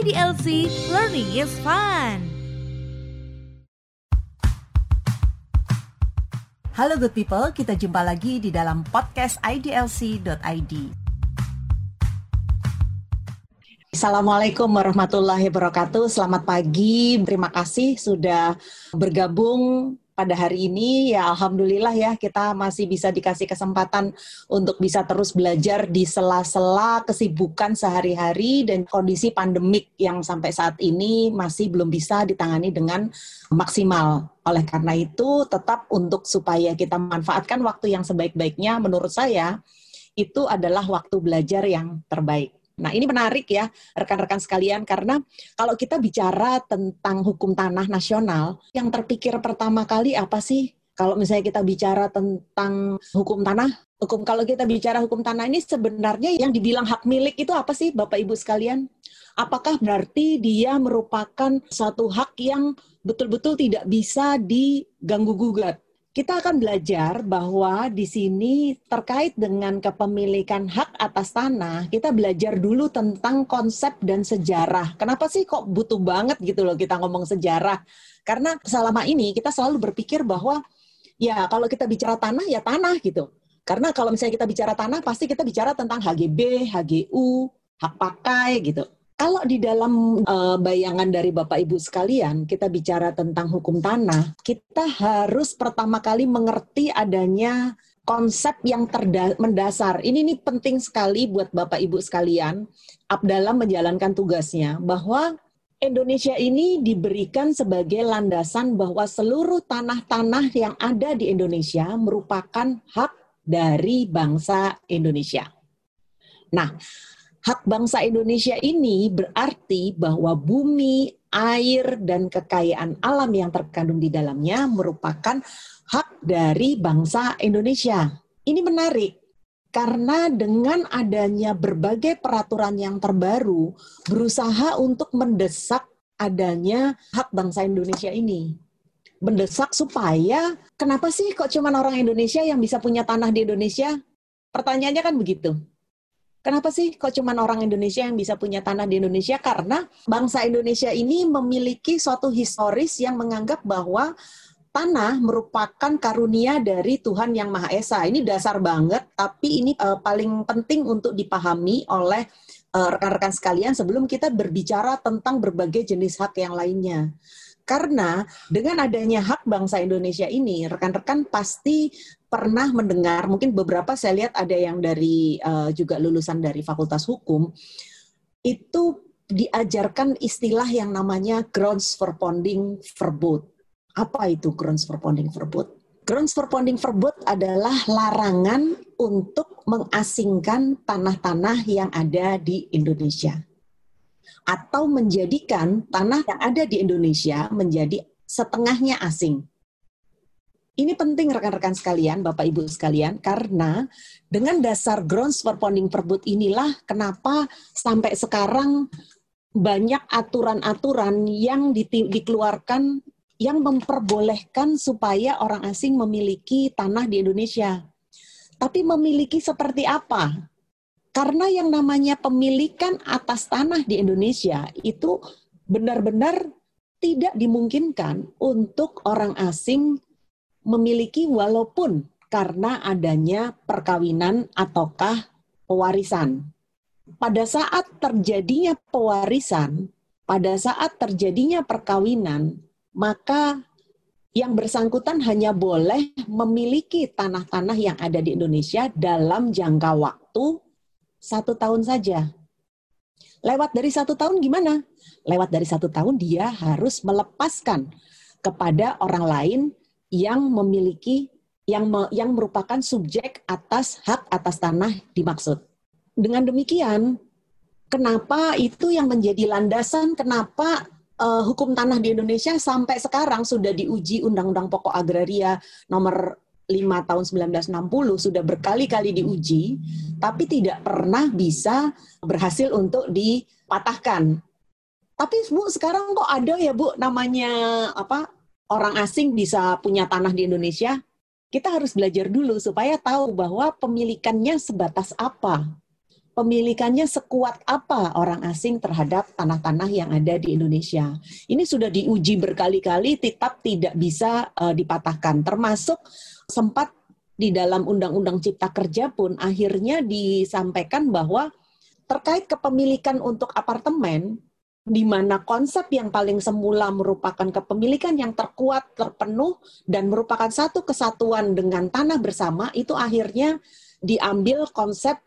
IDLC Learning is Fun. Halo good people, kita jumpa lagi di dalam podcast IDLC.id. Assalamualaikum warahmatullahi wabarakatuh. Selamat pagi. Terima kasih sudah bergabung pada hari ini ya alhamdulillah ya kita masih bisa dikasih kesempatan untuk bisa terus belajar di sela-sela kesibukan sehari-hari dan kondisi pandemik yang sampai saat ini masih belum bisa ditangani dengan maksimal. Oleh karena itu tetap untuk supaya kita memanfaatkan waktu yang sebaik-baiknya menurut saya itu adalah waktu belajar yang terbaik. Nah, ini menarik ya, rekan-rekan sekalian, karena kalau kita bicara tentang hukum tanah nasional, yang terpikir pertama kali apa sih? Kalau misalnya kita bicara tentang hukum tanah, hukum kalau kita bicara hukum tanah ini sebenarnya yang dibilang hak milik itu apa sih, Bapak Ibu sekalian? Apakah berarti dia merupakan satu hak yang betul-betul tidak bisa diganggu gugat? Kita akan belajar bahwa di sini terkait dengan kepemilikan hak atas tanah, kita belajar dulu tentang konsep dan sejarah. Kenapa sih kok butuh banget gitu loh kita ngomong sejarah? Karena selama ini kita selalu berpikir bahwa ya kalau kita bicara tanah ya tanah gitu. Karena kalau misalnya kita bicara tanah pasti kita bicara tentang HGB, HGU, hak pakai gitu. Kalau di dalam uh, bayangan dari Bapak Ibu sekalian, kita bicara tentang hukum tanah, kita harus pertama kali mengerti adanya konsep yang mendasar. Ini nih penting sekali buat Bapak Ibu sekalian dalam menjalankan tugasnya bahwa Indonesia ini diberikan sebagai landasan bahwa seluruh tanah-tanah yang ada di Indonesia merupakan hak dari bangsa Indonesia. Nah, hak bangsa Indonesia ini berarti bahwa bumi, air, dan kekayaan alam yang terkandung di dalamnya merupakan hak dari bangsa Indonesia. Ini menarik karena dengan adanya berbagai peraturan yang terbaru berusaha untuk mendesak adanya hak bangsa Indonesia ini. Mendesak supaya kenapa sih kok cuma orang Indonesia yang bisa punya tanah di Indonesia? Pertanyaannya kan begitu. Kenapa sih kok cuma orang Indonesia yang bisa punya tanah di Indonesia? Karena bangsa Indonesia ini memiliki suatu historis yang menganggap bahwa tanah merupakan karunia dari Tuhan Yang Maha Esa. Ini dasar banget, tapi ini uh, paling penting untuk dipahami oleh eh, rekan-rekan uh, sekalian sebelum kita berbicara tentang berbagai jenis hak yang lainnya. Karena dengan adanya hak bangsa Indonesia ini, rekan-rekan pasti pernah mendengar, mungkin beberapa saya lihat ada yang dari uh, juga lulusan dari Fakultas Hukum, itu diajarkan istilah yang namanya grounds for founding verbot. Apa itu grounds for founding verbot? Grounds for founding verbot adalah larangan untuk mengasingkan tanah-tanah yang ada di Indonesia atau menjadikan tanah yang ada di Indonesia menjadi setengahnya asing. Ini penting rekan-rekan sekalian, Bapak Ibu sekalian, karena dengan dasar grounds for founding perbut inilah kenapa sampai sekarang banyak aturan-aturan yang dikeluarkan yang memperbolehkan supaya orang asing memiliki tanah di Indonesia. Tapi memiliki seperti apa? Karena yang namanya pemilikan atas tanah di Indonesia itu benar-benar tidak dimungkinkan untuk orang asing memiliki walaupun karena adanya perkawinan ataukah pewarisan. Pada saat terjadinya pewarisan, pada saat terjadinya perkawinan, maka yang bersangkutan hanya boleh memiliki tanah-tanah yang ada di Indonesia dalam jangka waktu satu tahun saja. Lewat dari satu tahun gimana? Lewat dari satu tahun dia harus melepaskan kepada orang lain yang memiliki yang me, yang merupakan subjek atas hak atas tanah dimaksud. Dengan demikian, kenapa itu yang menjadi landasan kenapa uh, hukum tanah di Indonesia sampai sekarang sudah diuji Undang-Undang Pokok Agraria nomor 5 tahun 1960 sudah berkali-kali diuji, tapi tidak pernah bisa berhasil untuk dipatahkan. Tapi Bu, sekarang kok ada ya Bu namanya apa orang asing bisa punya tanah di Indonesia? Kita harus belajar dulu supaya tahu bahwa pemilikannya sebatas apa. kepemilikannya sekuat apa orang asing terhadap tanah-tanah yang ada di Indonesia. Ini sudah diuji berkali-kali, tetap tidak bisa uh, dipatahkan. Termasuk sempat di dalam Undang-Undang Cipta Kerja pun akhirnya disampaikan bahwa terkait kepemilikan untuk apartemen di mana konsep yang paling semula merupakan kepemilikan yang terkuat, terpenuh, dan merupakan satu kesatuan dengan tanah bersama, itu akhirnya diambil konsep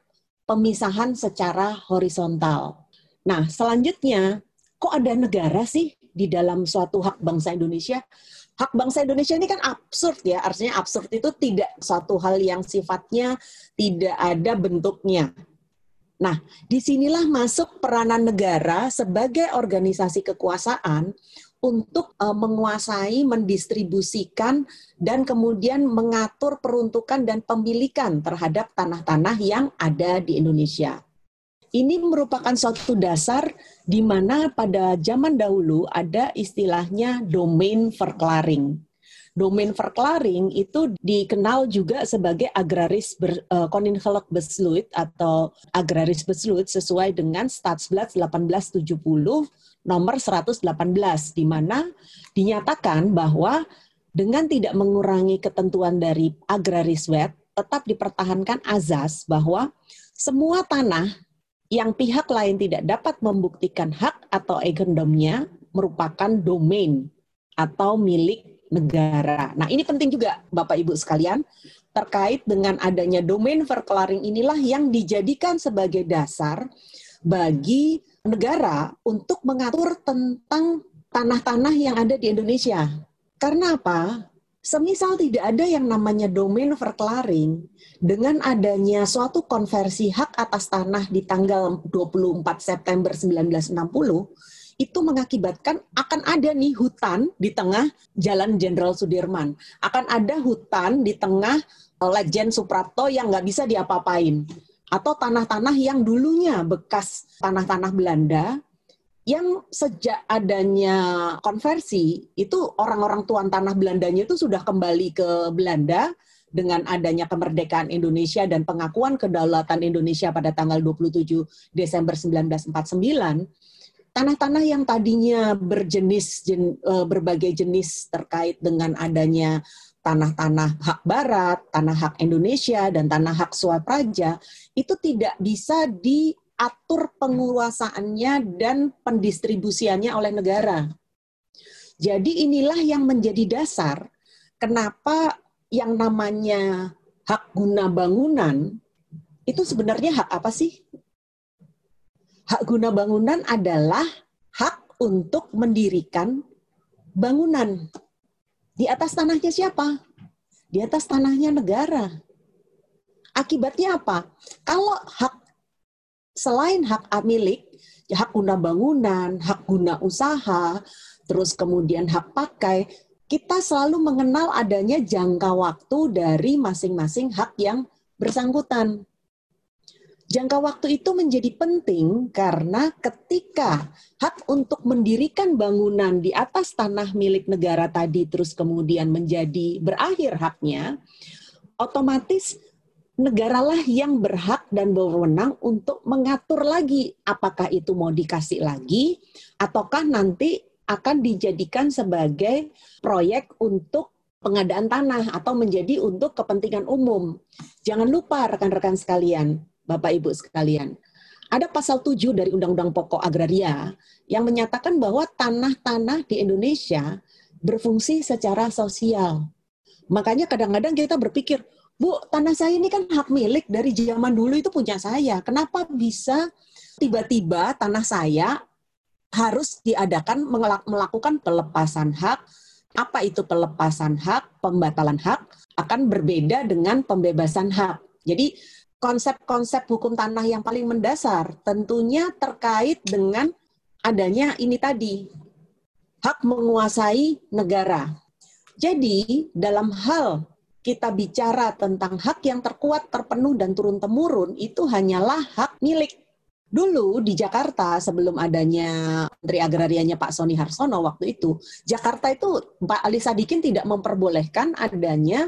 pemisahan secara horizontal. Nah, selanjutnya, kok ada negara sih di dalam suatu hak bangsa Indonesia? Hak bangsa Indonesia ini kan absurd ya, artinya absurd itu tidak suatu hal yang sifatnya tidak ada bentuknya. Nah, di sinilah masuk peranan negara sebagai organisasi kekuasaan untuk uh, menguasai, mendistribusikan, dan kemudian mengatur peruntukan dan pemilikan terhadap tanah-tanah yang ada di Indonesia. Ini merupakan suatu dasar di mana pada zaman dahulu ada istilahnya domain verklaring. Domain verklaring itu dikenal juga sebagai agraris ber, uh, besluit atau agraris besluit sesuai dengan Statsblad 1870 nomor 118 di mana dinyatakan bahwa dengan tidak mengurangi ketentuan dari agraris wet tetap dipertahankan azas bahwa semua tanah yang pihak lain tidak dapat membuktikan hak atau agendomnya merupakan domain atau milik negara. Nah, ini penting juga Bapak Ibu sekalian terkait dengan adanya domain verklaring inilah yang dijadikan sebagai dasar bagi negara untuk mengatur tentang tanah-tanah yang ada di Indonesia. Karena apa? Semisal tidak ada yang namanya domain verklaring, dengan adanya suatu konversi hak atas tanah di tanggal 24 September 1960, itu mengakibatkan akan ada nih hutan di tengah Jalan Jenderal Sudirman. Akan ada hutan di tengah eh, Legend Suprapto yang nggak bisa diapa-apain. Atau tanah-tanah yang dulunya bekas tanah-tanah Belanda yang sejak adanya konversi itu orang-orang tuan tanah Belandanya itu sudah kembali ke Belanda dengan adanya kemerdekaan Indonesia dan pengakuan kedaulatan Indonesia pada tanggal 27 Desember 1949 tanah-tanah yang tadinya berjenis jen, uh, berbagai jenis terkait dengan adanya tanah-tanah hak barat, tanah hak Indonesia dan tanah hak swapraja itu tidak bisa diatur penguasaannya dan pendistribusiannya oleh negara. Jadi inilah yang menjadi dasar kenapa yang namanya hak guna bangunan itu sebenarnya hak apa sih? Hak guna bangunan adalah hak untuk mendirikan bangunan. Di atas tanahnya siapa? Di atas tanahnya negara. Akibatnya apa? Kalau hak selain hak milik, hak guna bangunan, hak guna usaha, terus kemudian hak pakai, kita selalu mengenal adanya jangka waktu dari masing-masing hak yang bersangkutan. Jangka waktu itu menjadi penting karena ketika hak untuk mendirikan bangunan di atas tanah milik negara tadi terus kemudian menjadi berakhir haknya, otomatis negaralah yang berhak dan berwenang untuk mengatur lagi apakah itu mau dikasih lagi ataukah nanti akan dijadikan sebagai proyek untuk pengadaan tanah atau menjadi untuk kepentingan umum. Jangan lupa rekan-rekan sekalian, Bapak Ibu sekalian. Ada pasal 7 dari Undang-Undang Pokok Agraria yang menyatakan bahwa tanah-tanah di Indonesia berfungsi secara sosial. Makanya kadang-kadang kita berpikir, Bu, tanah saya ini kan hak milik dari zaman dulu itu punya saya. Kenapa bisa tiba-tiba tanah saya harus diadakan melakukan pelepasan hak? Apa itu pelepasan hak? Pembatalan hak akan berbeda dengan pembebasan hak. Jadi konsep-konsep hukum tanah yang paling mendasar tentunya terkait dengan adanya ini tadi hak menguasai negara. Jadi dalam hal kita bicara tentang hak yang terkuat, terpenuh dan turun temurun itu hanyalah hak milik. Dulu di Jakarta sebelum adanya Menteri Agrarianya Pak Soni Harsono waktu itu, Jakarta itu Pak Ali Sadikin tidak memperbolehkan adanya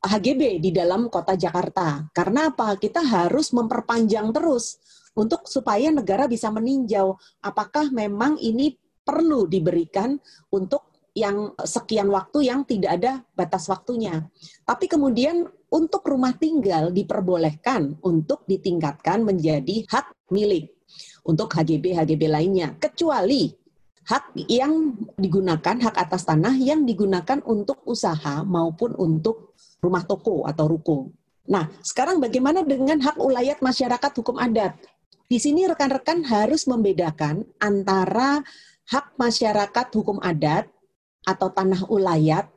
HGB di dalam kota Jakarta. Karena apa? Kita harus memperpanjang terus untuk supaya negara bisa meninjau apakah memang ini perlu diberikan untuk yang sekian waktu yang tidak ada batas waktunya. Tapi kemudian untuk rumah tinggal diperbolehkan untuk ditingkatkan menjadi hak milik untuk HGB HGB lainnya kecuali hak yang digunakan hak atas tanah yang digunakan untuk usaha maupun untuk rumah toko atau ruko. Nah, sekarang bagaimana dengan hak ulayat masyarakat hukum adat? Di sini rekan-rekan harus membedakan antara hak masyarakat hukum adat atau tanah ulayat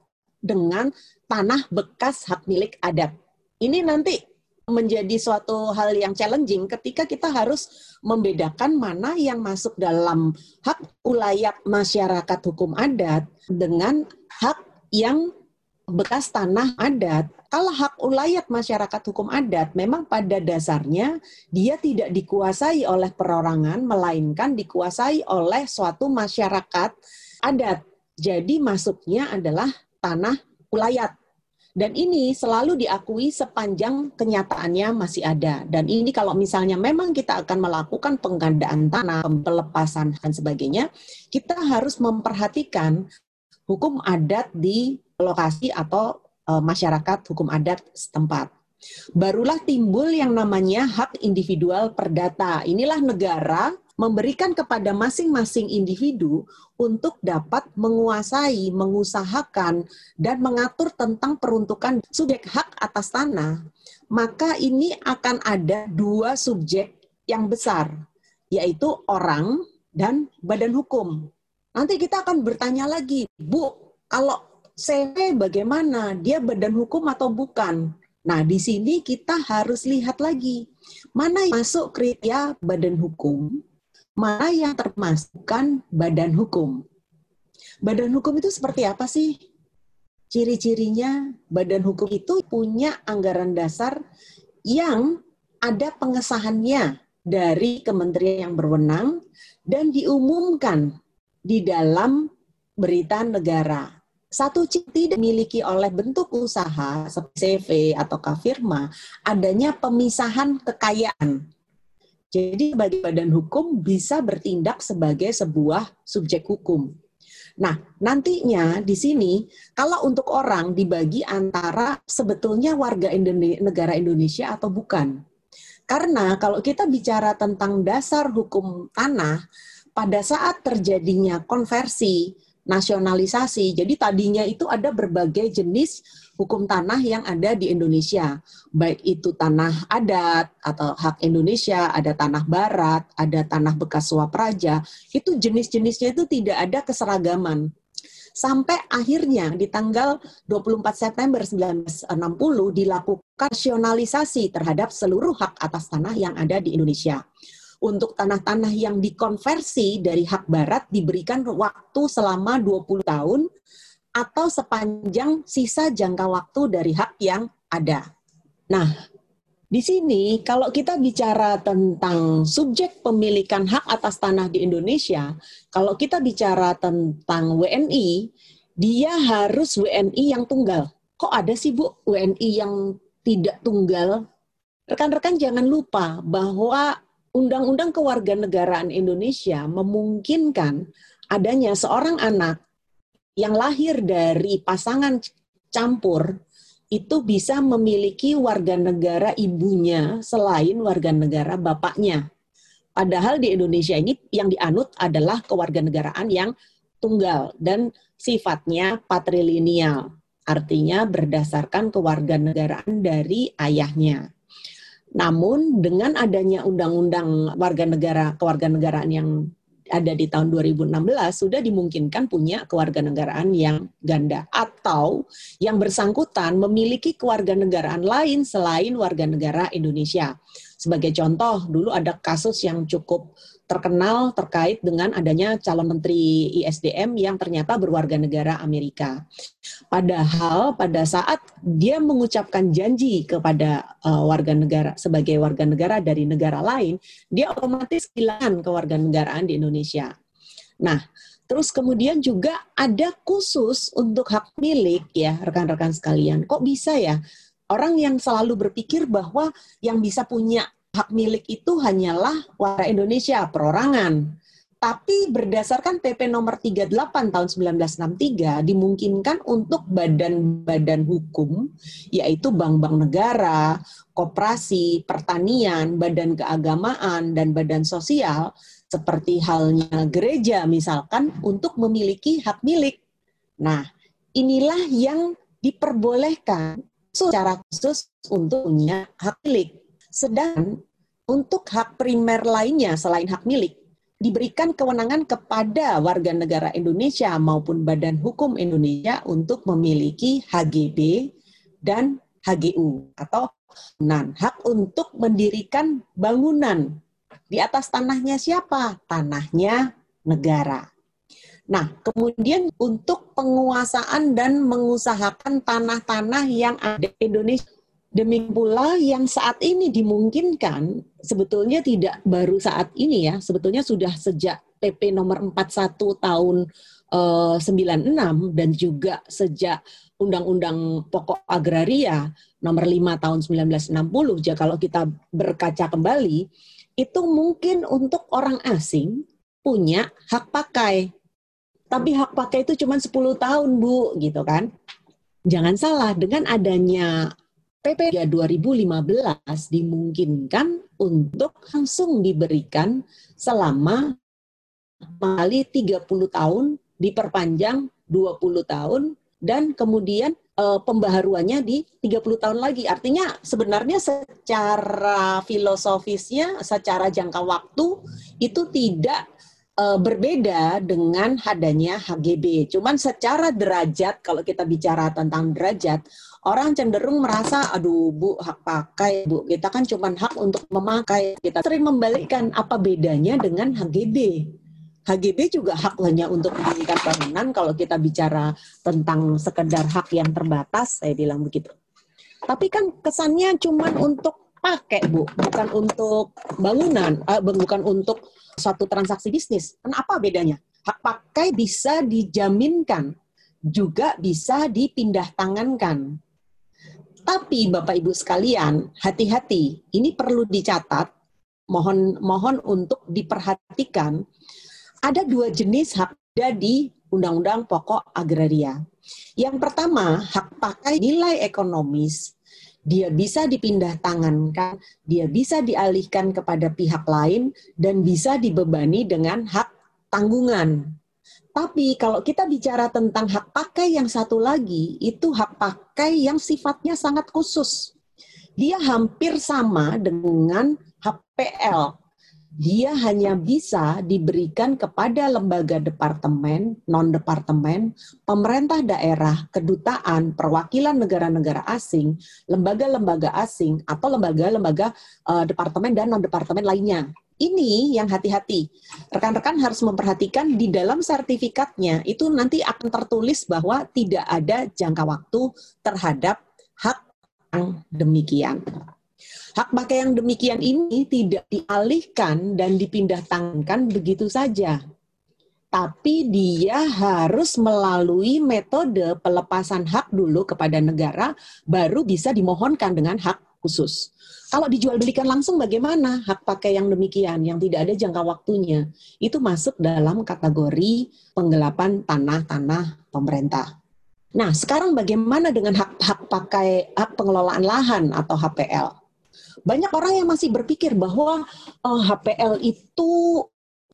dengan tanah bekas hak milik adat. Ini nanti menjadi suatu hal yang challenging ketika kita harus membedakan mana yang masuk dalam hak ulayat masyarakat hukum adat dengan hak yang bekas tanah adat. Kalau hak ulayat masyarakat hukum adat memang pada dasarnya dia tidak dikuasai oleh perorangan melainkan dikuasai oleh suatu masyarakat adat. Jadi masuknya adalah tanah ulayat. Dan ini selalu diakui sepanjang kenyataannya masih ada. Dan ini kalau misalnya memang kita akan melakukan penggandaan tanah, pelepasan dan sebagainya, kita harus memperhatikan hukum adat di lokasi atau e, masyarakat hukum adat setempat. Barulah timbul yang namanya hak individual perdata. Inilah negara memberikan kepada masing-masing individu untuk dapat menguasai, mengusahakan, dan mengatur tentang peruntukan subjek hak atas tanah, maka ini akan ada dua subjek yang besar, yaitu orang dan badan hukum. Nanti kita akan bertanya lagi, Bu, kalau CV bagaimana? Dia badan hukum atau bukan? Nah, di sini kita harus lihat lagi mana masuk kriteria badan hukum, mana yang termasukkan badan hukum. Badan hukum itu seperti apa sih? Ciri-cirinya badan hukum itu punya anggaran dasar yang ada pengesahannya dari kementerian yang berwenang dan diumumkan di dalam berita negara satu tidak dimiliki oleh bentuk usaha seperti CV atau kafirma, adanya pemisahan kekayaan. Jadi bagi badan hukum bisa bertindak sebagai sebuah subjek hukum. Nah, nantinya di sini kalau untuk orang dibagi antara sebetulnya warga Indonesia, negara Indonesia atau bukan. Karena kalau kita bicara tentang dasar hukum tanah, pada saat terjadinya konversi nasionalisasi. Jadi tadinya itu ada berbagai jenis hukum tanah yang ada di Indonesia. Baik itu tanah adat atau hak Indonesia, ada tanah barat, ada tanah bekas suap raja. Itu jenis-jenisnya itu tidak ada keseragaman. Sampai akhirnya di tanggal 24 September 1960 dilakukan nasionalisasi terhadap seluruh hak atas tanah yang ada di Indonesia untuk tanah-tanah yang dikonversi dari hak barat diberikan waktu selama 20 tahun atau sepanjang sisa jangka waktu dari hak yang ada. Nah, di sini kalau kita bicara tentang subjek pemilikan hak atas tanah di Indonesia, kalau kita bicara tentang WNI, dia harus WNI yang tunggal. Kok ada sih Bu WNI yang tidak tunggal? Rekan-rekan jangan lupa bahwa Undang-Undang Kewarganegaraan Indonesia memungkinkan adanya seorang anak yang lahir dari pasangan campur itu bisa memiliki warga negara ibunya selain warga negara bapaknya. Padahal di Indonesia ini yang dianut adalah kewarganegaraan yang tunggal dan sifatnya patrilineal, artinya berdasarkan kewarganegaraan dari ayahnya. Namun dengan adanya undang-undang warga negara kewarganegaraan yang ada di tahun 2016 sudah dimungkinkan punya kewarganegaraan yang ganda atau yang bersangkutan memiliki kewarganegaraan lain selain warga negara Indonesia. Sebagai contoh, dulu ada kasus yang cukup terkenal terkait dengan adanya calon menteri ISDM yang ternyata berwarga negara Amerika. Padahal pada saat dia mengucapkan janji kepada uh, warga negara sebagai warga negara dari negara lain, dia otomatis kehilangan kewarganegaraan di Indonesia. Nah, terus kemudian juga ada khusus untuk hak milik ya rekan-rekan sekalian. Kok bisa ya orang yang selalu berpikir bahwa yang bisa punya hak milik itu hanyalah warga Indonesia perorangan. Tapi berdasarkan PP nomor 38 tahun 1963 dimungkinkan untuk badan-badan hukum yaitu bank-bank negara, koperasi, pertanian, badan keagamaan dan badan sosial seperti halnya gereja misalkan untuk memiliki hak milik. Nah, inilah yang diperbolehkan secara khusus untuk punya hak milik. Sedang untuk hak primer lainnya selain hak milik diberikan kewenangan kepada warga negara Indonesia maupun Badan Hukum Indonesia untuk memiliki HGB dan HGU atau nan hak untuk mendirikan bangunan di atas tanahnya siapa? Tanahnya negara. Nah, kemudian untuk penguasaan dan mengusahakan tanah-tanah yang ada di Indonesia Demikian pula yang saat ini dimungkinkan sebetulnya tidak baru saat ini ya, sebetulnya sudah sejak PP nomor 41 tahun eh, 96 dan juga sejak Undang-Undang Pokok Agraria nomor 5 tahun 1960. Jadi kalau kita berkaca kembali, itu mungkin untuk orang asing punya hak pakai. Tapi hak pakai itu cuma 10 tahun, Bu, gitu kan. Jangan salah, dengan adanya PP 2015 dimungkinkan untuk langsung diberikan selama kali 30 tahun diperpanjang 20 tahun dan kemudian e, pembaharuannya di 30 tahun lagi. Artinya sebenarnya secara filosofisnya, secara jangka waktu itu tidak e, berbeda dengan adanya HGB. Cuman secara derajat kalau kita bicara tentang derajat, orang cenderung merasa, aduh bu, hak pakai bu, kita kan cuma hak untuk memakai. Kita sering membalikkan apa bedanya dengan HGB. HGB juga hak hanya untuk mendirikan bangunan kalau kita bicara tentang sekedar hak yang terbatas, saya bilang begitu. Tapi kan kesannya cuma untuk pakai bu, bukan untuk bangunan, uh, bukan untuk suatu transaksi bisnis. Kenapa bedanya? Hak pakai bisa dijaminkan, juga bisa dipindah tangankan. Tapi Bapak Ibu sekalian, hati-hati. Ini perlu dicatat. Mohon mohon untuk diperhatikan. Ada dua jenis hak di Undang-Undang Pokok Agraria. Yang pertama, hak pakai nilai ekonomis. Dia bisa dipindah tangankan, dia bisa dialihkan kepada pihak lain, dan bisa dibebani dengan hak tanggungan. Tapi kalau kita bicara tentang hak pakai yang satu lagi, itu hak pakai yang sifatnya sangat khusus. Dia hampir sama dengan HPL. Dia hanya bisa diberikan kepada lembaga departemen, non-departemen, pemerintah daerah, kedutaan, perwakilan negara-negara asing, lembaga-lembaga asing, atau lembaga-lembaga uh, departemen dan non-departemen lainnya ini yang hati-hati. Rekan-rekan harus memperhatikan di dalam sertifikatnya itu nanti akan tertulis bahwa tidak ada jangka waktu terhadap hak yang demikian. Hak pakai yang demikian ini tidak dialihkan dan dipindah tangankan begitu saja. Tapi dia harus melalui metode pelepasan hak dulu kepada negara, baru bisa dimohonkan dengan hak khusus. Kalau dijual belikan langsung bagaimana hak pakai yang demikian yang tidak ada jangka waktunya? Itu masuk dalam kategori penggelapan tanah-tanah pemerintah. Nah, sekarang bagaimana dengan hak hak pakai hak pengelolaan lahan atau HPL? Banyak orang yang masih berpikir bahwa oh, HPL itu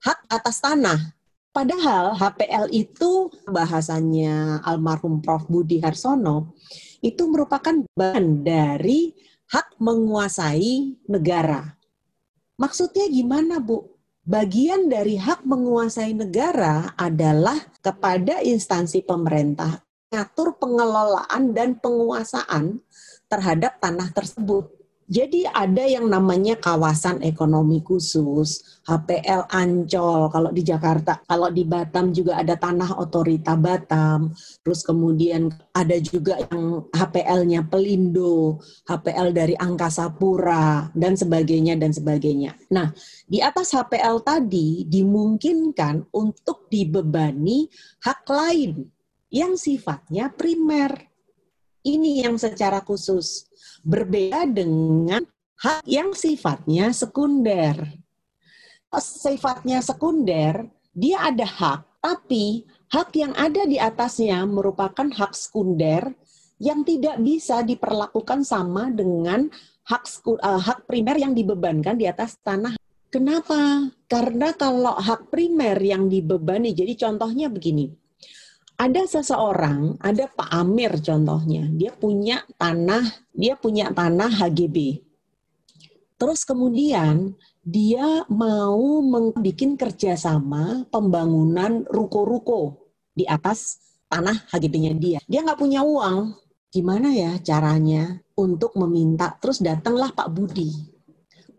hak atas tanah. Padahal HPL itu bahasanya almarhum Prof. Budi Harsono itu merupakan bahan dari hak menguasai negara. Maksudnya gimana, Bu? Bagian dari hak menguasai negara adalah kepada instansi pemerintah mengatur pengelolaan dan penguasaan terhadap tanah tersebut. Jadi ada yang namanya kawasan ekonomi khusus, HPL Ancol kalau di Jakarta, kalau di Batam juga ada tanah otorita Batam, terus kemudian ada juga yang HPL-nya Pelindo, HPL dari Angkasa Pura dan sebagainya dan sebagainya. Nah, di atas HPL tadi dimungkinkan untuk dibebani hak lain yang sifatnya primer. Ini yang secara khusus Berbeda dengan hak yang sifatnya sekunder. Sifatnya sekunder, dia ada hak, tapi hak yang ada di atasnya merupakan hak sekunder yang tidak bisa diperlakukan sama dengan hak uh, hak primer yang dibebankan di atas tanah. Kenapa? Karena kalau hak primer yang dibebani, jadi contohnya begini. Ada seseorang, ada Pak Amir contohnya, dia punya tanah, dia punya tanah HGB. Terus kemudian dia mau membuat kerjasama pembangunan ruko-ruko di atas tanah HGB-nya dia. Dia nggak punya uang. Gimana ya caranya untuk meminta? Terus datanglah Pak Budi.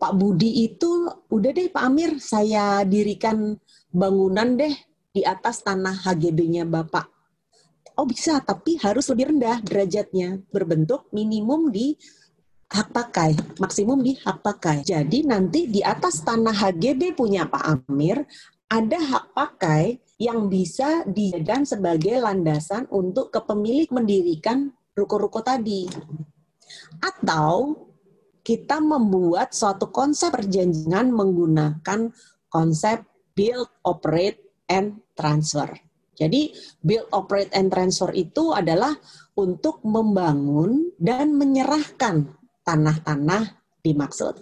Pak Budi itu, udah deh Pak Amir, saya dirikan bangunan deh di atas tanah HGB-nya Bapak. Oh bisa, tapi harus lebih rendah derajatnya, berbentuk minimum di hak pakai, maksimum di hak pakai. Jadi nanti di atas tanah HGB punya Pak Amir, ada hak pakai yang bisa dijadikan sebagai landasan untuk kepemilik mendirikan ruko-ruko tadi. Atau kita membuat suatu konsep perjanjian menggunakan konsep build, operate, and transfer. Jadi build, operate, and transfer itu adalah untuk membangun dan menyerahkan tanah-tanah dimaksud.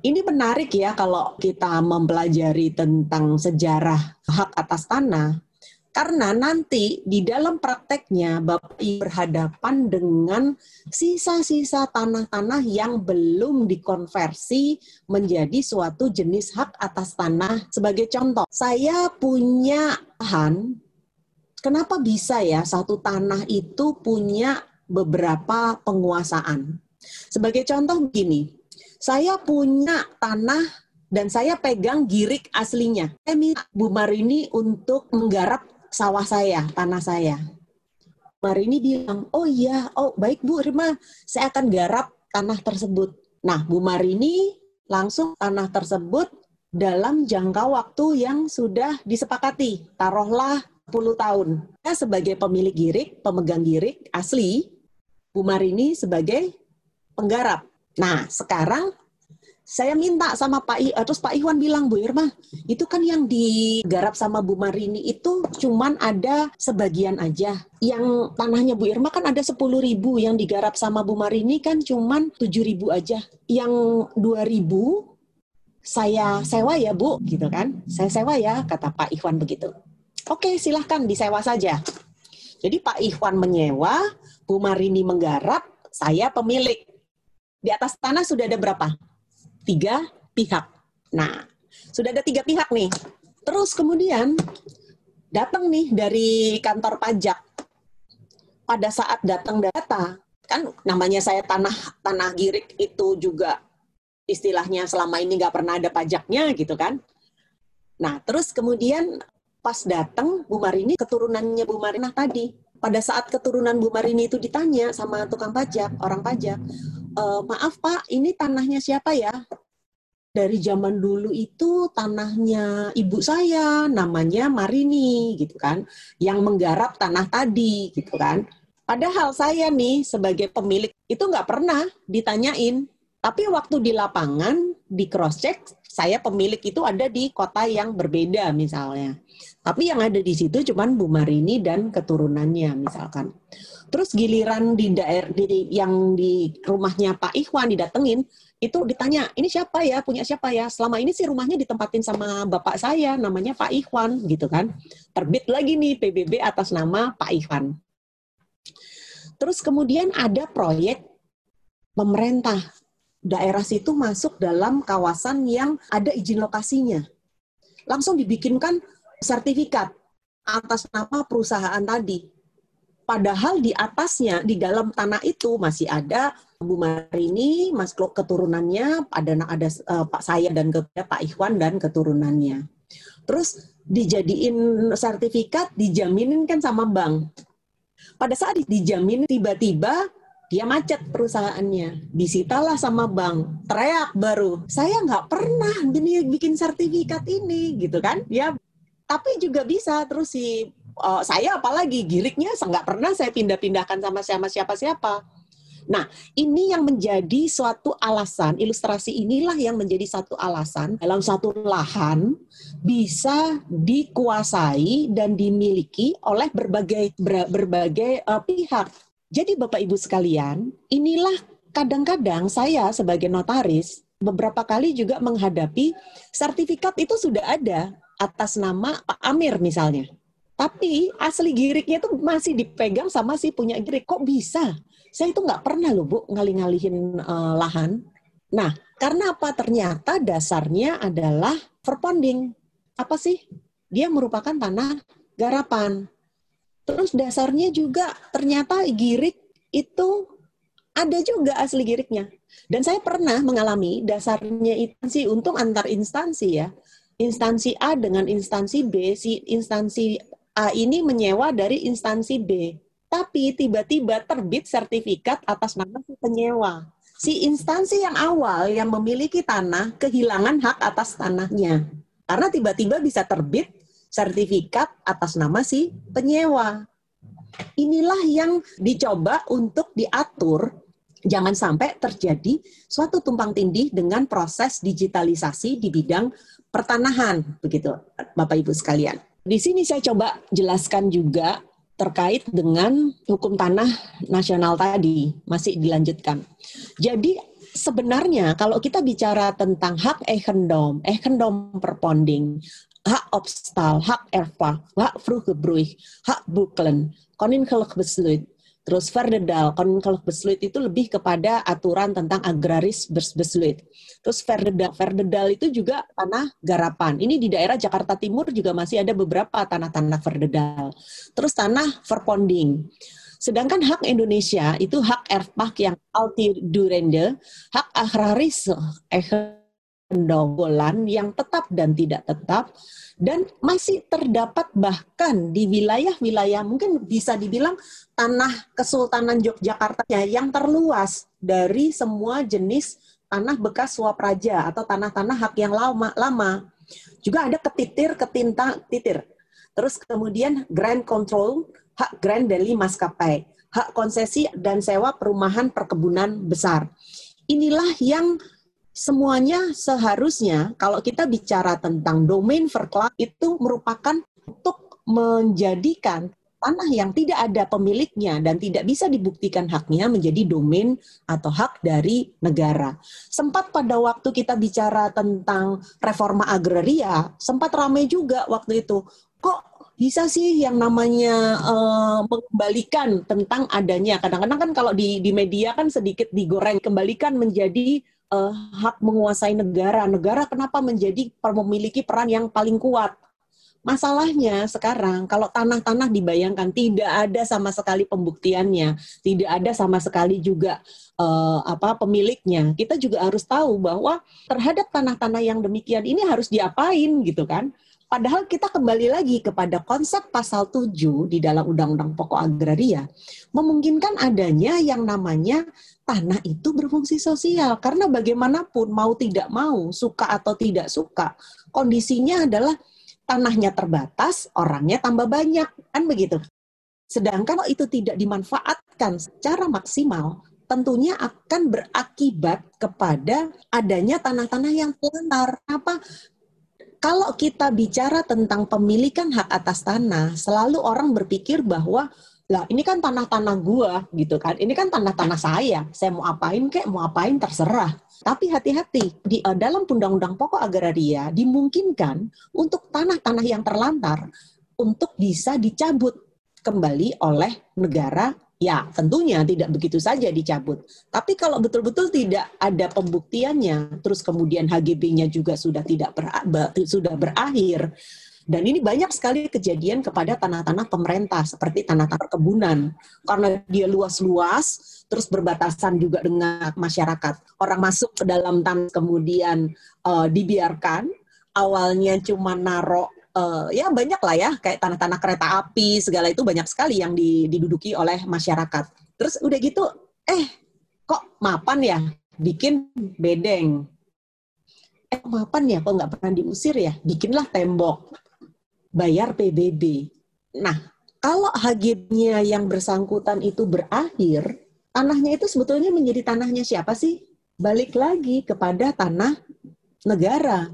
Ini menarik ya kalau kita mempelajari tentang sejarah hak atas tanah, karena nanti di dalam prakteknya Bapak Ibu berhadapan dengan sisa-sisa tanah-tanah yang belum dikonversi menjadi suatu jenis hak atas tanah. Sebagai contoh, saya punya lahan, kenapa bisa ya satu tanah itu punya beberapa penguasaan? Sebagai contoh begini, saya punya tanah dan saya pegang girik aslinya. Saya minta Bu Marini untuk menggarap sawah saya, tanah saya. Marini bilang, oh iya, oh baik Bu Rima, saya akan garap tanah tersebut. Nah, Bu Marini langsung tanah tersebut dalam jangka waktu yang sudah disepakati. Taruhlah 10 tahun. Saya sebagai pemilik girik, pemegang girik asli, Bu Marini sebagai penggarap. Nah, sekarang saya minta sama Pak I, eh, terus Pak Iwan bilang Bu Irma, itu kan yang digarap sama Bu Marini itu cuman ada sebagian aja. Yang tanahnya Bu Irma kan ada 10 ribu, yang digarap sama Bu Marini kan cuman 7 ribu aja. Yang 2 ribu saya sewa ya Bu, gitu kan. Saya sewa ya, kata Pak Iwan begitu. Oke, silahkan disewa saja. Jadi Pak Iwan menyewa, Bu Marini menggarap, saya pemilik di atas tanah sudah ada berapa? Tiga pihak. Nah, sudah ada tiga pihak nih. Terus kemudian datang nih dari kantor pajak. Pada saat datang data, kan namanya saya tanah tanah girik itu juga istilahnya selama ini nggak pernah ada pajaknya gitu kan. Nah, terus kemudian pas datang Bu Marini keturunannya Bu Marina tadi. Pada saat keturunan Bu Marini itu ditanya sama tukang pajak, orang pajak, e, maaf Pak, ini tanahnya siapa ya? Dari zaman dulu itu tanahnya ibu saya, namanya Marini, gitu kan, yang menggarap tanah tadi, gitu kan. Padahal saya nih sebagai pemilik itu nggak pernah ditanyain. Tapi waktu di lapangan, di cross check, saya pemilik itu ada di kota yang berbeda misalnya. Tapi yang ada di situ cuman Bu Marini dan keturunannya misalkan. Terus giliran di daerah yang di rumahnya Pak Ikhwan didatengin, itu ditanya, ini siapa ya, punya siapa ya? Selama ini sih rumahnya ditempatin sama bapak saya, namanya Pak Ikhwan, gitu kan. Terbit lagi nih PBB atas nama Pak Ikhwan. Terus kemudian ada proyek pemerintah. Daerah situ masuk dalam kawasan yang ada izin lokasinya. Langsung dibikinkan sertifikat atas nama perusahaan tadi Padahal di atasnya, di dalam tanah itu masih ada Bu Marini, Mas Klok keturunannya, ada ada uh, Pak saya dan ke, Pak Ikhwan dan keturunannya. Terus dijadiin sertifikat, dijaminin kan sama bank. Pada saat dijamin tiba-tiba dia macet perusahaannya, disitalah sama bank, teriak baru, saya nggak pernah bikin sertifikat ini, gitu kan? Ya, tapi juga bisa terus si uh, saya apalagi giriknya nggak pernah saya pindah-pindahkan sama siapa siapa siapa Nah, ini yang menjadi suatu alasan, ilustrasi inilah yang menjadi satu alasan dalam satu lahan bisa dikuasai dan dimiliki oleh berbagai berbagai uh, pihak. Jadi Bapak Ibu sekalian, inilah kadang-kadang saya sebagai notaris beberapa kali juga menghadapi sertifikat itu sudah ada atas nama Pak Amir misalnya. Tapi asli giriknya itu masih dipegang sama si punya girik. Kok bisa? Saya itu nggak pernah loh Bu ngalih-ngalihin uh, lahan. Nah, karena apa? Ternyata dasarnya adalah verponding. Apa sih? Dia merupakan tanah garapan. Terus dasarnya juga ternyata girik itu ada juga asli giriknya. Dan saya pernah mengalami dasarnya instansi untung antar instansi ya. Instansi A dengan instansi B, si instansi A ini menyewa dari instansi B. Tapi tiba-tiba terbit sertifikat atas nama si penyewa. Si instansi yang awal yang memiliki tanah kehilangan hak atas tanahnya. Karena tiba-tiba bisa terbit sertifikat atas nama si penyewa. Inilah yang dicoba untuk diatur jangan sampai terjadi suatu tumpang tindih dengan proses digitalisasi di bidang pertanahan begitu Bapak Ibu sekalian. Di sini saya coba jelaskan juga terkait dengan hukum tanah nasional tadi masih dilanjutkan. Jadi sebenarnya kalau kita bicara tentang hak eigendom, eigendom perponding, hak opstal, hak erfa, hak vroegebruik, hak buklen, koninklijk besluit, Terus Verdedal, kalau besluit itu lebih kepada aturan tentang agraris besluit. Terus Verdedal, Verdedal itu juga tanah garapan. Ini di daerah Jakarta Timur juga masih ada beberapa tanah-tanah Verdedal. Terus tanah Verponding. Sedangkan hak Indonesia itu hak erfpak yang alti durende, hak agraris pendogolan yang tetap dan tidak tetap, dan masih terdapat bahkan di wilayah-wilayah mungkin bisa dibilang tanah Kesultanan Yogyakarta yang terluas dari semua jenis tanah bekas suap raja atau tanah-tanah hak yang lama lama. Juga ada ketitir, ketinta, titir. Terus kemudian grand control, hak grand dari maskapai, hak konsesi dan sewa perumahan perkebunan besar. Inilah yang semuanya seharusnya kalau kita bicara tentang domain verklag itu merupakan untuk menjadikan tanah yang tidak ada pemiliknya dan tidak bisa dibuktikan haknya menjadi domain atau hak dari negara. Sempat pada waktu kita bicara tentang reforma agraria, sempat ramai juga waktu itu. Kok bisa sih yang namanya uh, mengembalikan tentang adanya kadang-kadang kan kalau di di media kan sedikit digoreng kembalikan menjadi uh, hak menguasai negara. Negara kenapa menjadi memiliki peran yang paling kuat? Masalahnya sekarang kalau tanah-tanah dibayangkan tidak ada sama sekali pembuktiannya, tidak ada sama sekali juga uh, apa pemiliknya. Kita juga harus tahu bahwa terhadap tanah-tanah yang demikian ini harus diapain gitu kan? Padahal kita kembali lagi kepada konsep pasal 7 di dalam Undang-Undang Pokok Agraria, memungkinkan adanya yang namanya tanah itu berfungsi sosial. Karena bagaimanapun, mau tidak mau, suka atau tidak suka, kondisinya adalah tanahnya terbatas, orangnya tambah banyak, kan begitu. Sedangkan kalau itu tidak dimanfaatkan secara maksimal, tentunya akan berakibat kepada adanya tanah-tanah yang telantar. Apa? Kalau kita bicara tentang pemilikan hak atas tanah, selalu orang berpikir bahwa lah ini kan tanah-tanah gua gitu kan. Ini kan tanah-tanah saya. Saya mau apain kek, mau apain terserah. Tapi hati-hati, di uh, dalam Undang-Undang Pokok Agraria dimungkinkan untuk tanah-tanah yang terlantar untuk bisa dicabut kembali oleh negara ya tentunya tidak begitu saja dicabut. Tapi kalau betul-betul tidak ada pembuktiannya, terus kemudian HGB-nya juga sudah tidak ber, sudah berakhir, dan ini banyak sekali kejadian kepada tanah-tanah pemerintah seperti tanah-tanah perkebunan karena dia luas-luas terus berbatasan juga dengan masyarakat. Orang masuk ke dalam tanah kemudian uh, dibiarkan awalnya cuma narok uh, ya banyak lah ya kayak tanah-tanah kereta api segala itu banyak sekali yang diduduki oleh masyarakat. Terus udah gitu, eh kok mapan ya bikin bedeng. Eh mapan ya kok nggak pernah diusir ya, bikinlah tembok, bayar PBB. Nah kalau HGB-nya yang bersangkutan itu berakhir, tanahnya itu sebetulnya menjadi tanahnya siapa sih? Balik lagi kepada tanah negara.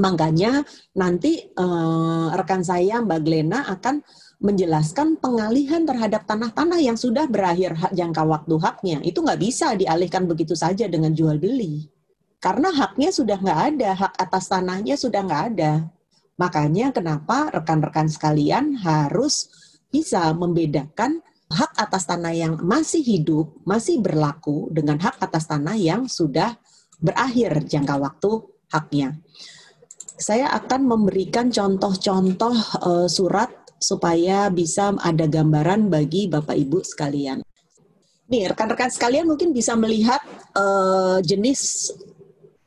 Makanya nanti eh, rekan saya Mbak Glena akan menjelaskan pengalihan terhadap tanah-tanah yang sudah berakhir hak jangka waktu haknya. Itu nggak bisa dialihkan begitu saja dengan jual beli. Karena haknya sudah nggak ada, hak atas tanahnya sudah nggak ada. Makanya kenapa rekan-rekan sekalian harus bisa membedakan hak atas tanah yang masih hidup, masih berlaku dengan hak atas tanah yang sudah berakhir jangka waktu haknya. Saya akan memberikan contoh-contoh uh, surat supaya bisa ada gambaran bagi Bapak Ibu sekalian. Nih, rekan-rekan sekalian mungkin bisa melihat uh, jenis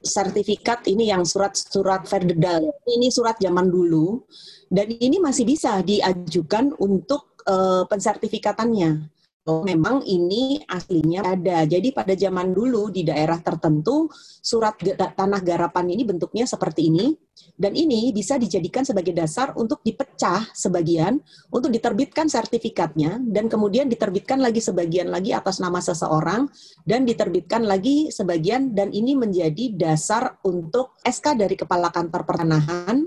sertifikat ini yang surat-surat Verdedal. Ini surat zaman dulu dan ini masih bisa diajukan untuk uh, pensertifikatannya. Oh, memang ini aslinya ada. Jadi pada zaman dulu di daerah tertentu surat tanah garapan ini bentuknya seperti ini dan ini bisa dijadikan sebagai dasar untuk dipecah sebagian untuk diterbitkan sertifikatnya dan kemudian diterbitkan lagi sebagian lagi atas nama seseorang dan diterbitkan lagi sebagian dan ini menjadi dasar untuk SK dari kepala kantor pertanahan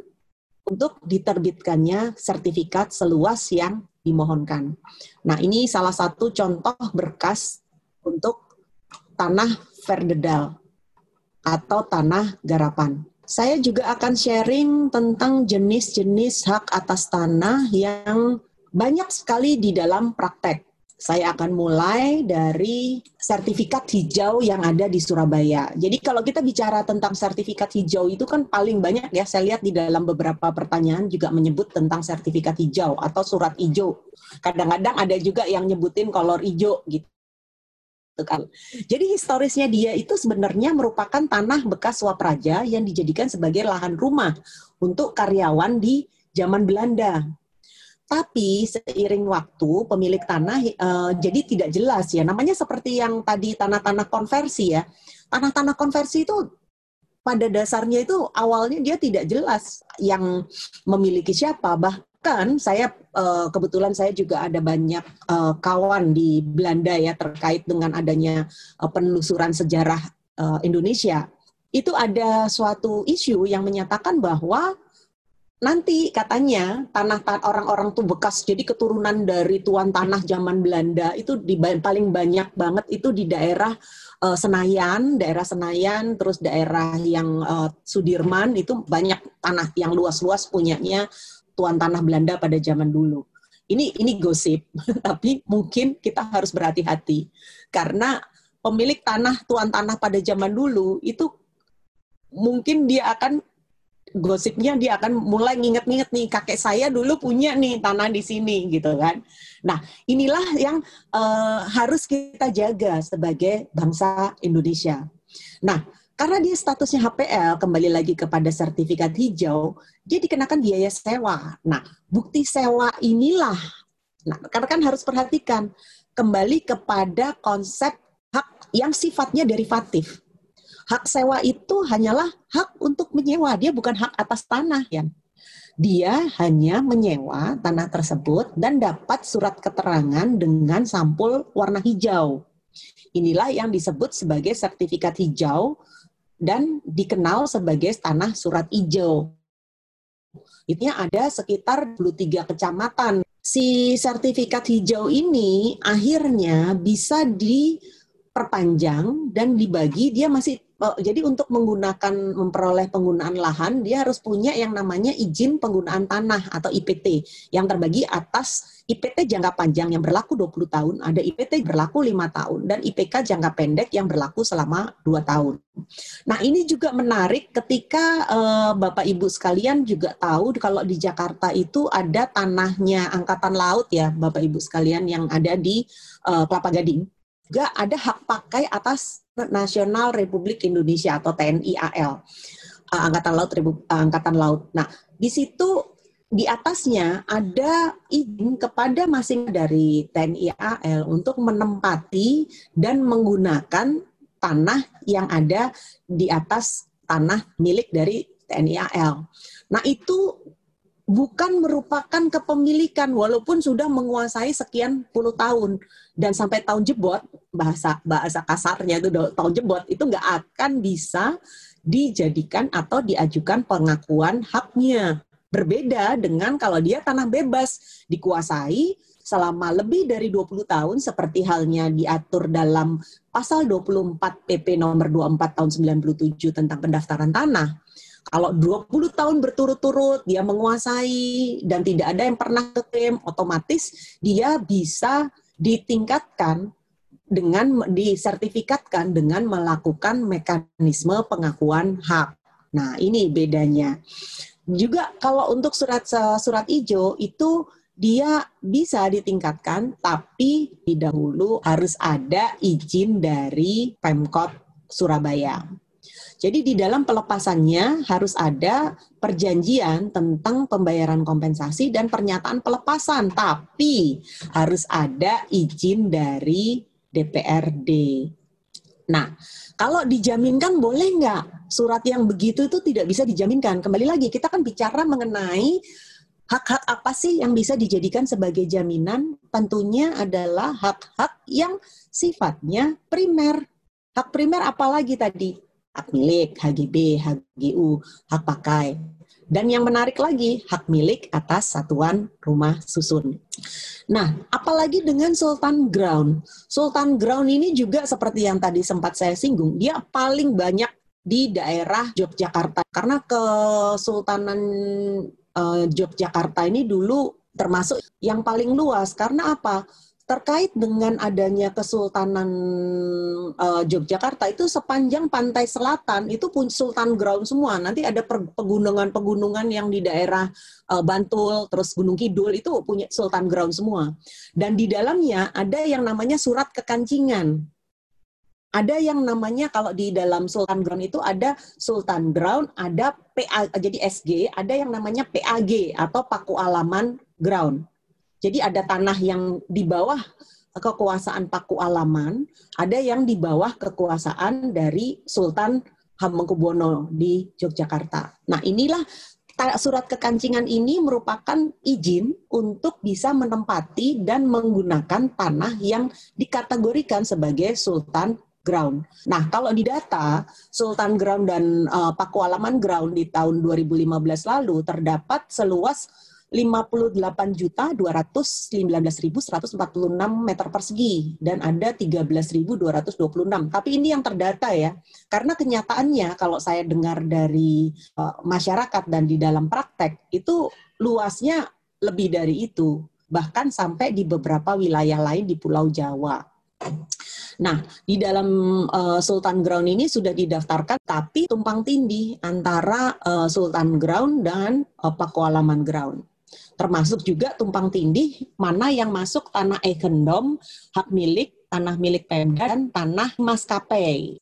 untuk diterbitkannya sertifikat seluas yang dimohonkan. Nah, ini salah satu contoh berkas untuk tanah Verdedal atau tanah garapan. Saya juga akan sharing tentang jenis-jenis hak atas tanah yang banyak sekali di dalam praktek. Saya akan mulai dari sertifikat hijau yang ada di Surabaya. Jadi kalau kita bicara tentang sertifikat hijau itu kan paling banyak ya, saya lihat di dalam beberapa pertanyaan juga menyebut tentang sertifikat hijau atau surat hijau. Kadang-kadang ada juga yang nyebutin kolor hijau gitu kan. Jadi historisnya dia itu sebenarnya merupakan tanah bekas swapraja yang dijadikan sebagai lahan rumah untuk karyawan di zaman Belanda. Tapi seiring waktu pemilik tanah uh, jadi tidak jelas ya. Namanya seperti yang tadi tanah-tanah konversi ya. Tanah-tanah konversi itu pada dasarnya itu awalnya dia tidak jelas yang memiliki siapa. Bahkan saya uh, kebetulan saya juga ada banyak uh, kawan di Belanda ya terkait dengan adanya uh, penelusuran sejarah uh, Indonesia. Itu ada suatu isu yang menyatakan bahwa nanti katanya tanah tan orang-orang tuh bekas jadi keturunan dari tuan tanah zaman Belanda itu di paling banyak banget itu di daerah uh, Senayan, daerah Senayan, terus daerah yang uh, Sudirman itu banyak tanah yang luas-luas punyanya tuan tanah Belanda pada zaman dulu. Ini ini gosip, tapi mungkin kita harus berhati-hati karena pemilik tanah tuan tanah pada zaman dulu itu mungkin dia akan gosipnya dia akan mulai nginget-nginget nih kakek saya dulu punya nih tanah di sini gitu kan. Nah inilah yang uh, harus kita jaga sebagai bangsa Indonesia. Nah karena dia statusnya HPL kembali lagi kepada sertifikat hijau, dia dikenakan biaya sewa. Nah bukti sewa inilah, nah karena kan harus perhatikan kembali kepada konsep hak yang sifatnya derivatif Hak sewa itu hanyalah hak untuk menyewa, dia bukan hak atas tanah ya. Dia hanya menyewa tanah tersebut dan dapat surat keterangan dengan sampul warna hijau. Inilah yang disebut sebagai sertifikat hijau dan dikenal sebagai tanah surat hijau. Itu ada sekitar 23 kecamatan. Si sertifikat hijau ini akhirnya bisa diperpanjang dan dibagi, dia masih jadi untuk menggunakan memperoleh penggunaan lahan dia harus punya yang namanya izin penggunaan tanah atau IPT yang terbagi atas IPT jangka panjang yang berlaku 20 tahun, ada IPT berlaku 5 tahun dan IPK jangka pendek yang berlaku selama 2 tahun. Nah, ini juga menarik ketika uh, Bapak Ibu sekalian juga tahu kalau di Jakarta itu ada tanahnya angkatan laut ya, Bapak Ibu sekalian yang ada di uh, Kelapa Gading juga ada hak pakai atas Nasional Republik Indonesia atau TNI AL, uh, Angkatan Laut uh, Angkatan Laut. Nah, di situ di atasnya ada izin kepada masing dari TNI AL untuk menempati dan menggunakan tanah yang ada di atas tanah milik dari TNI AL. Nah, itu bukan merupakan kepemilikan walaupun sudah menguasai sekian puluh tahun dan sampai tahun jebot bahasa bahasa kasarnya itu tol jebot itu nggak akan bisa dijadikan atau diajukan pengakuan haknya. Berbeda dengan kalau dia tanah bebas dikuasai selama lebih dari 20 tahun seperti halnya diatur dalam pasal 24 PP nomor 24 tahun 97 tentang pendaftaran tanah. Kalau 20 tahun berturut-turut dia menguasai dan tidak ada yang pernah klaim, otomatis dia bisa ditingkatkan dengan disertifikatkan dengan melakukan mekanisme pengakuan hak. Nah, ini bedanya. Juga kalau untuk surat surat ijo itu dia bisa ditingkatkan tapi dahulu harus ada izin dari Pemkot Surabaya. Jadi di dalam pelepasannya harus ada perjanjian tentang pembayaran kompensasi dan pernyataan pelepasan, tapi harus ada izin dari DPRD. Nah, kalau dijaminkan boleh nggak surat yang begitu itu tidak bisa dijaminkan? Kembali lagi, kita kan bicara mengenai hak-hak apa sih yang bisa dijadikan sebagai jaminan? Tentunya adalah hak-hak yang sifatnya primer. Hak primer apalagi tadi? Hak milik, HGB, HGU, hak pakai. Dan yang menarik lagi, hak milik atas satuan rumah susun. Nah, apalagi dengan Sultan Ground. Sultan Ground ini juga seperti yang tadi sempat saya singgung, dia paling banyak di daerah Yogyakarta. Karena Kesultanan uh, Yogyakarta ini dulu termasuk yang paling luas. Karena apa? Terkait dengan adanya Kesultanan uh, Yogyakarta itu sepanjang pantai selatan itu pun Sultan Ground semua. Nanti ada pegunungan-pegunungan yang di daerah uh, Bantul, terus Gunung Kidul itu punya Sultan Ground semua. Dan di dalamnya ada yang namanya surat kekancingan. Ada yang namanya kalau di dalam Sultan Ground itu ada Sultan Ground, ada PA jadi SG, ada yang namanya PAG atau Paku Alaman Ground. Jadi ada tanah yang di bawah kekuasaan Paku Alaman, ada yang di bawah kekuasaan dari Sultan Hamengkubuwono di Yogyakarta. Nah, inilah surat kekancingan ini merupakan izin untuk bisa menempati dan menggunakan tanah yang dikategorikan sebagai Sultan Ground. Nah, kalau di data Sultan Ground dan uh, Paku Alaman Ground di tahun 2015 lalu terdapat seluas 58.219.146 meter persegi dan ada 13.226. Tapi ini yang terdata ya. Karena kenyataannya kalau saya dengar dari uh, masyarakat dan di dalam praktek itu luasnya lebih dari itu. Bahkan sampai di beberapa wilayah lain di Pulau Jawa. Nah, di dalam uh, Sultan Ground ini sudah didaftarkan, tapi tumpang tindih antara uh, Sultan Ground dan uh, Pakualaman Ground termasuk juga tumpang tindih mana yang masuk tanah ekendom, hak milik, tanah milik Pemda, dan tanah maskapai.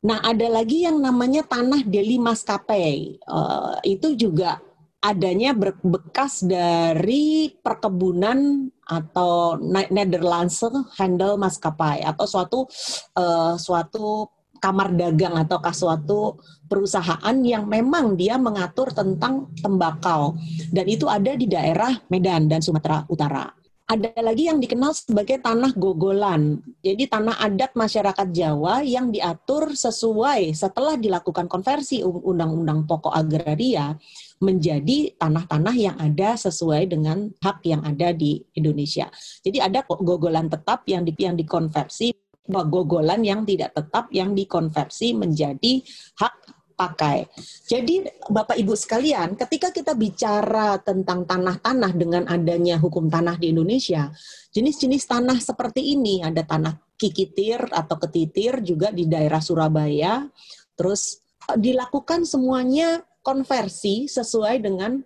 Nah, ada lagi yang namanya tanah deli maskapai. Uh, itu juga adanya bekas dari perkebunan atau Netherlands handle maskapai atau suatu uh, suatu kamar dagang ataukah suatu perusahaan yang memang dia mengatur tentang tembakau dan itu ada di daerah Medan dan Sumatera Utara. Ada lagi yang dikenal sebagai tanah gogolan. Jadi tanah adat masyarakat Jawa yang diatur sesuai setelah dilakukan konversi Undang-Undang Pokok Agraria menjadi tanah-tanah yang ada sesuai dengan hak yang ada di Indonesia. Jadi ada gogolan tetap yang di, yang dikonversi gogolan yang tidak tetap yang dikonversi menjadi hak pakai. Jadi Bapak Ibu sekalian, ketika kita bicara tentang tanah-tanah dengan adanya hukum tanah di Indonesia, jenis-jenis tanah seperti ini ada tanah kikitir atau ketitir juga di daerah Surabaya. Terus eh, dilakukan semuanya konversi sesuai dengan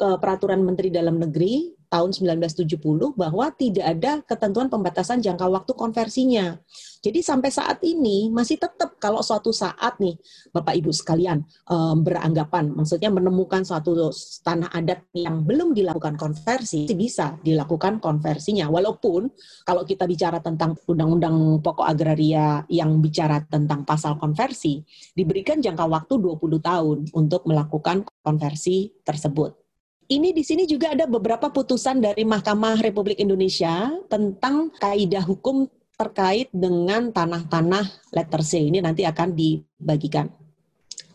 uh, peraturan Menteri Dalam Negeri tahun 1970 bahwa tidak ada ketentuan pembatasan jangka waktu konversinya. Jadi sampai saat ini masih tetap kalau suatu saat nih Bapak Ibu sekalian um, beranggapan, maksudnya menemukan suatu tanah adat yang belum dilakukan konversi, bisa dilakukan konversinya. Walaupun kalau kita bicara tentang Undang-Undang Pokok Agraria yang bicara tentang pasal konversi, diberikan jangka waktu 20 tahun untuk melakukan konversi tersebut ini di sini juga ada beberapa putusan dari Mahkamah Republik Indonesia tentang kaidah hukum terkait dengan tanah-tanah letter C ini nanti akan dibagikan.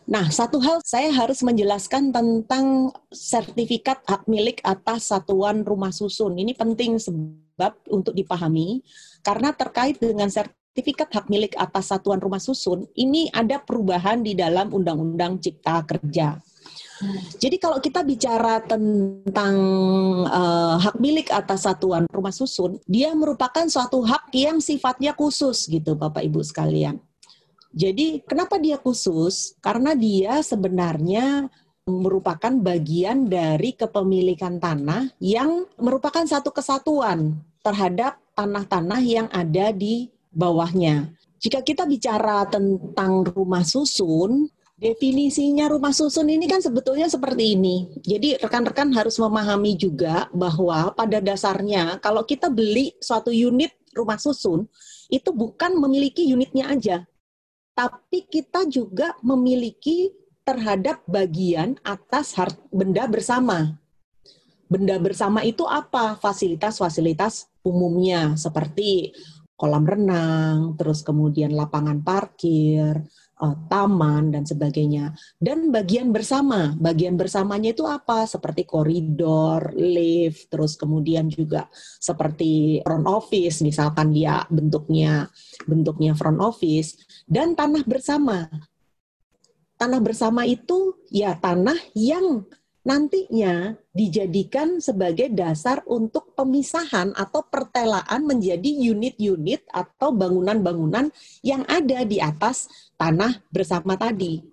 Nah, satu hal saya harus menjelaskan tentang sertifikat hak milik atas satuan rumah susun. Ini penting sebab untuk dipahami karena terkait dengan sertifikat hak milik atas satuan rumah susun ini ada perubahan di dalam Undang-Undang Cipta Kerja. Jadi kalau kita bicara tentang uh, hak milik atas satuan rumah susun, dia merupakan suatu hak yang sifatnya khusus gitu Bapak Ibu sekalian. Jadi kenapa dia khusus? Karena dia sebenarnya merupakan bagian dari kepemilikan tanah yang merupakan satu kesatuan terhadap tanah-tanah yang ada di bawahnya. Jika kita bicara tentang rumah susun, Definisinya rumah susun ini kan sebetulnya seperti ini. Jadi rekan-rekan harus memahami juga bahwa pada dasarnya kalau kita beli suatu unit rumah susun, itu bukan memiliki unitnya aja. Tapi kita juga memiliki terhadap bagian atas benda bersama. Benda bersama itu apa? Fasilitas-fasilitas umumnya seperti kolam renang, terus kemudian lapangan parkir, uh, taman dan sebagainya. Dan bagian bersama, bagian bersamanya itu apa? Seperti koridor, lift, terus kemudian juga seperti front office, misalkan dia bentuknya bentuknya front office dan tanah bersama. Tanah bersama itu ya tanah yang nantinya dijadikan sebagai dasar untuk pemisahan atau pertelaan menjadi unit-unit atau bangunan-bangunan yang ada di atas tanah bersama tadi.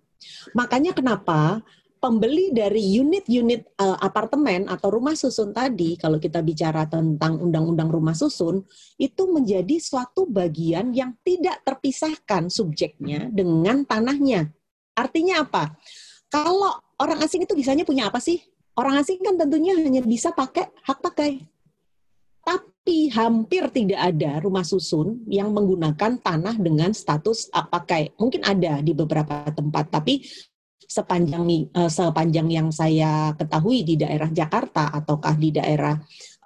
Makanya kenapa pembeli dari unit-unit uh, apartemen atau rumah susun tadi, kalau kita bicara tentang undang-undang rumah susun, itu menjadi suatu bagian yang tidak terpisahkan subjeknya dengan tanahnya. Artinya apa? Kalau orang asing itu bisanya punya apa sih? Orang asing kan tentunya hanya bisa pakai hak pakai. Tapi hampir tidak ada rumah susun yang menggunakan tanah dengan status hak pakai. Mungkin ada di beberapa tempat, tapi sepanjang uh, sepanjang yang saya ketahui di daerah Jakarta ataukah di daerah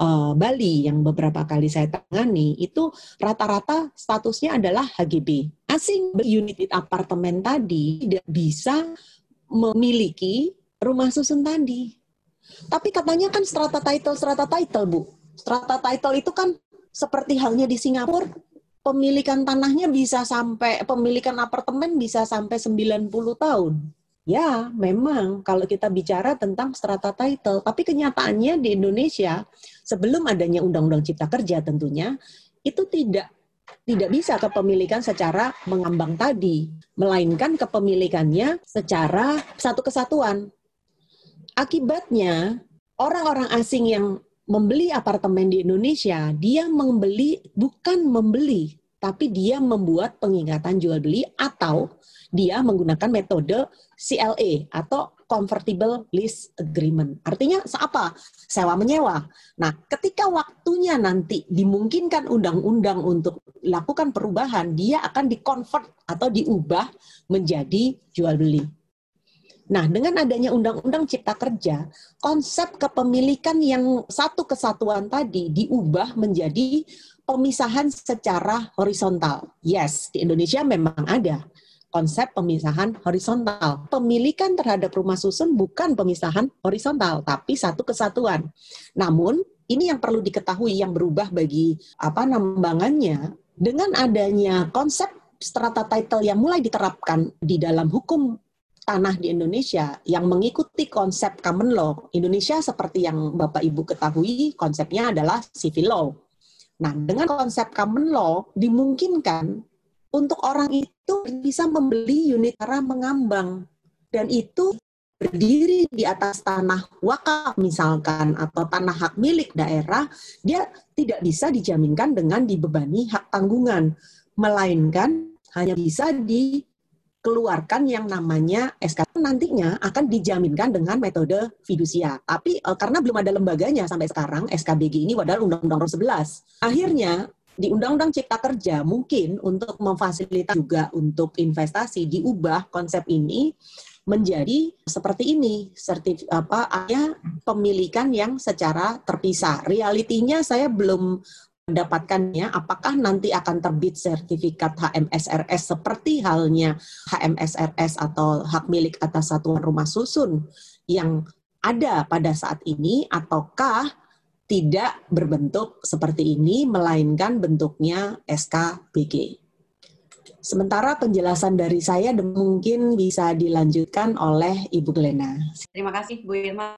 uh, Bali yang beberapa kali saya tangani itu rata-rata statusnya adalah HGB. Asing unit apartemen tadi tidak bisa memiliki rumah susun tadi. Tapi katanya kan strata title, strata title, Bu. Strata title itu kan seperti halnya di Singapura, pemilikan tanahnya bisa sampai, pemilikan apartemen bisa sampai 90 tahun. Ya, memang kalau kita bicara tentang strata title, tapi kenyataannya di Indonesia sebelum adanya Undang-Undang Cipta Kerja tentunya itu tidak tidak bisa kepemilikan secara mengambang tadi, melainkan kepemilikannya secara satu kesatuan. Akibatnya, orang-orang asing yang membeli apartemen di Indonesia, dia membeli bukan membeli, tapi dia membuat pengingatan jual beli atau dia menggunakan metode CLA atau convertible lease agreement. Artinya apa? Sewa menyewa. Nah, ketika waktunya nanti dimungkinkan undang-undang untuk lakukan perubahan, dia akan dikonvert atau diubah menjadi jual beli. Nah, dengan adanya undang-undang cipta kerja, konsep kepemilikan yang satu kesatuan tadi diubah menjadi pemisahan secara horizontal. Yes, di Indonesia memang ada konsep pemisahan horizontal. Pemilikan terhadap rumah susun bukan pemisahan horizontal, tapi satu kesatuan. Namun, ini yang perlu diketahui yang berubah bagi apa nambangannya dengan adanya konsep strata title yang mulai diterapkan di dalam hukum tanah di Indonesia yang mengikuti konsep common law. Indonesia seperti yang Bapak Ibu ketahui, konsepnya adalah civil law. Nah, dengan konsep common law dimungkinkan untuk orang itu bisa membeli unit tanah mengambang dan itu berdiri di atas tanah wakaf misalkan atau tanah hak milik daerah dia tidak bisa dijaminkan dengan dibebani hak tanggungan melainkan hanya bisa dikeluarkan yang namanya SK nantinya akan dijaminkan dengan metode fidusia. Tapi e, karena belum ada lembaganya sampai sekarang SKBG ini padahal Undang-Undang 11. Akhirnya di Undang-Undang Cipta Kerja mungkin untuk memfasilitasi juga untuk investasi diubah konsep ini menjadi seperti ini sertif apa ada pemilikan yang secara terpisah. Realitinya saya belum mendapatkannya, apakah nanti akan terbit sertifikat HMSRS seperti halnya HMSRS atau hak milik atas satuan rumah susun yang ada pada saat ini, ataukah tidak berbentuk seperti ini, melainkan bentuknya SKBG. Sementara penjelasan dari saya mungkin bisa dilanjutkan oleh Ibu Glena. Terima kasih Bu Irma